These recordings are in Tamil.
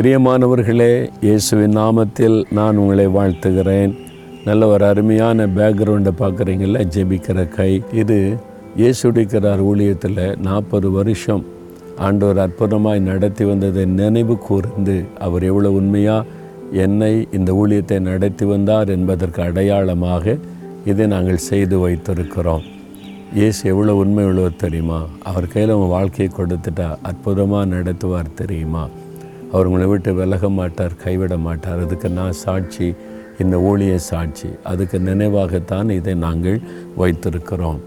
பிரியமானவர்களே இயேசுவின் நாமத்தில் நான் உங்களை வாழ்த்துகிறேன். நல்ல ஒரு அருமையான பேக்ரவுண்டை பார்க்குறீங்கள ஜெபிக்கிற கை. இது இயேசுடிக்கிறார் ஊழியத்தில் நாற்பது வருஷம். ஆண்டவர் அற்புதமாய் நடத்தி வந்ததை நினைவு கூர்ந்து அவர் எவ்வளோ உண்மையாக என்னை இந்த ஊழியத்தை நடத்தி வந்தார் என்பதற்கு அடையாளமாக இதை நாங்கள் செய்து வைத்திருக்கிறோம். இயேசு எவ்வளோ உண்மை உள்ளவர் தெரியுமா? அவர் கையில் உங்கள் வாழ்க்கையை கொடுத்துட்டா அற்புதமாக நடத்துவார் தெரியுமா? அவர் உங்களை விட்டு விலக மாட்டார் கைவிட மாட்டார். அதுக்கு நான் சாட்சி இந்த ஊழிய சாட்சி. அதுக்கு நினைவாகத்தான் இதை நாங்கள் வைத்திருக்கிறோம்.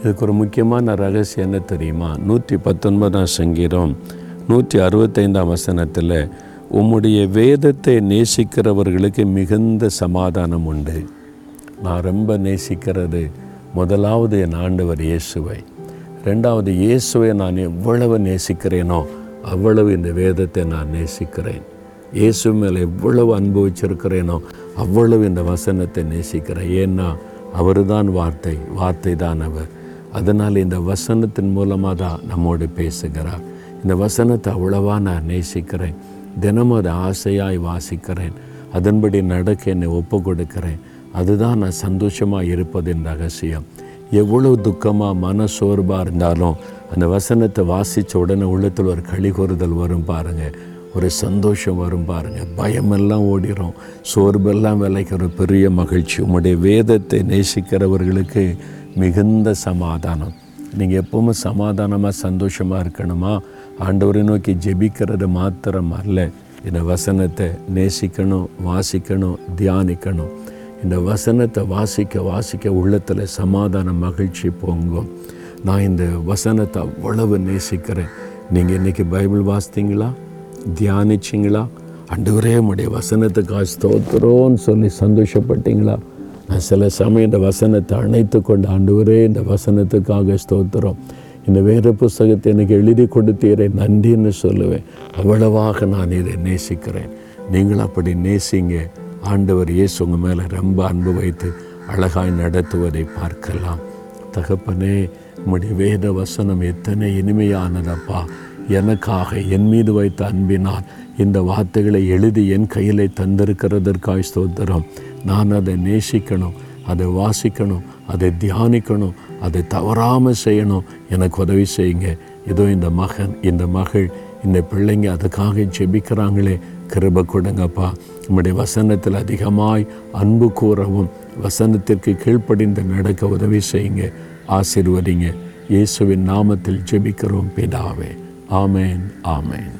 இதுக்கு ஒரு முக்கியமான ரகசியம் என்ன தெரியுமா? நூற்றி பத்தொன்பதாம் சங்கீதம் நூற்றி அறுபத்தைந்தாம் வசனத்தில் உம்முடைய வேதத்தை நேசிக்கிறவர்களுக்கு மிகுந்த சமாதானம் உண்டு. நான் ரொம்ப நேசிக்கிறது முதலாவது என் ஆண்டவர் இயேசுவை. ரெண்டாவது இயேசுவை நான் எவ்வளவு நேசிக்கிறேனோ அவ்வளவு இந்த வேதத்தை நான் நேசிக்கிறேன். இயேசு மேலே எவ்வளவு அன்பு வச்சிருக்கிறேனோ அவ்வளவு இந்த வசனத்தை நேசிக்கிறேன். ஏன்னா அவர் தான் வார்த்தை வார்த்தை தான் அவர். அதனால் இந்த வசனத்தின் மூலமாக தான் நம்மோடு பேசுகிறார். இந்த வசனத்தை அவ்வளவா நான் நேசிக்கிறேன். தினமும் அதை ஆசையாய் வாசிக்கிறேன். அதன்படி நடக்க என்னை ஒப்பு கொடுக்கிறேன். அதுதான் நான் சந்தோஷமாக இருப்பதின் ரகசியம். எவ்வளவு துக்கமாக மன சோர்வாக இருந்தாலும் அந்த வசனத்தை வாசித்த உடனே உள்ளத்தில் ஒரு கழிகொறுதல் வரும் பாருங்கள் ஒரு சந்தோஷம் வரும் பாருங்கள் பயமெல்லாம் ஓடிடும் சோர்வெல்லாம் விளைக்கிற பெரிய மகிழ்ச்சி. உங்களுடைய வேதத்தை நேசிக்கிறவர்களுக்கு மிகுந்த சமாதானம். நீங்கள் எப்பவுமே சமாதானமாக சந்தோஷமாக இருக்கணுமா? ஆண்டவரை நோக்கி ஜெபிக்கிறது மாத்திரம் அல்ல. இந்த வசனத்தை நேசிக்கணும் வாசிக்கணும் தியானிக்கணும். இந்த வசனத்தை வாசிக்க வாசிக்க உள்ளத்தில் சமாதான மகிழ்ச்சி பொங்கும். நான் இந்த வசனத்தை அவ்வளவு நேசிக்கிறேன். நீங்கள் இன்றைக்கி பைபிள் வாசித்தீங்களா? தியானிச்சிங்களா? அண்டுவரே உடைய வசனத்துக்காக ஸ்தோத்திரோன்னு சொல்லி சந்தோஷப்பட்டீங்களா? நான் சில சமயம் இந்த வசனத்தை அணைத்து கொண்டு ஆண்டவரே இந்த வசனத்துக்காக ஸ்தோத்திரம். இந்த வேறு புஸ்தகத்தை எனக்கு எழுதி கொடுத்தீரை நன்றின்னு சொல்லுவேன். அவ்வளவாக நான் இதை நேசிக்கிறேன். நீங்கள் அப்படி நேசிங்க. ஆண்டவர் இயேசு உங்கள் மேலே ரொம்ப அன்பு வைத்து அழகாய் நடத்துவதை பார்க்கலாம். தகப்பனே உம்முடைய வேத வசனம் எத்தனை இனிமையானதப்பா. எனக்காக என் மீது வைத்த அன்பினால் இந்த வார்த்தைகளை எழுதி என் கையில் தந்திருக்கிறதற்காய் ஸ்தோத்திரம். நான் அதை நேசிக்கணும் அதை வாசிக்கணும் அதை தியானிக்கணும் அதை தவறாமல் செய்யணும். எனக்கு உதவி செய்யுங்க. இதோ இந்த மகன் இந்த மகள் இந்த பிள்ளைங்க அதுக்காக ஜெபிக்கிறாங்களே. கிருப கொடுங்கப்பா. உம்முடைய வசனத்தில் அதிகமாய் அன்பு கூறவும் வசனத்திற்கு கீழ்ப்படிந்து நடக்க உதவி செய்யுங்க. ஆசிர்வதிங்க. இயேசுவின் நாமத்தில் ஜெபிக்கிறோம் பிதாவே. ஆமேன் ஆமேன்.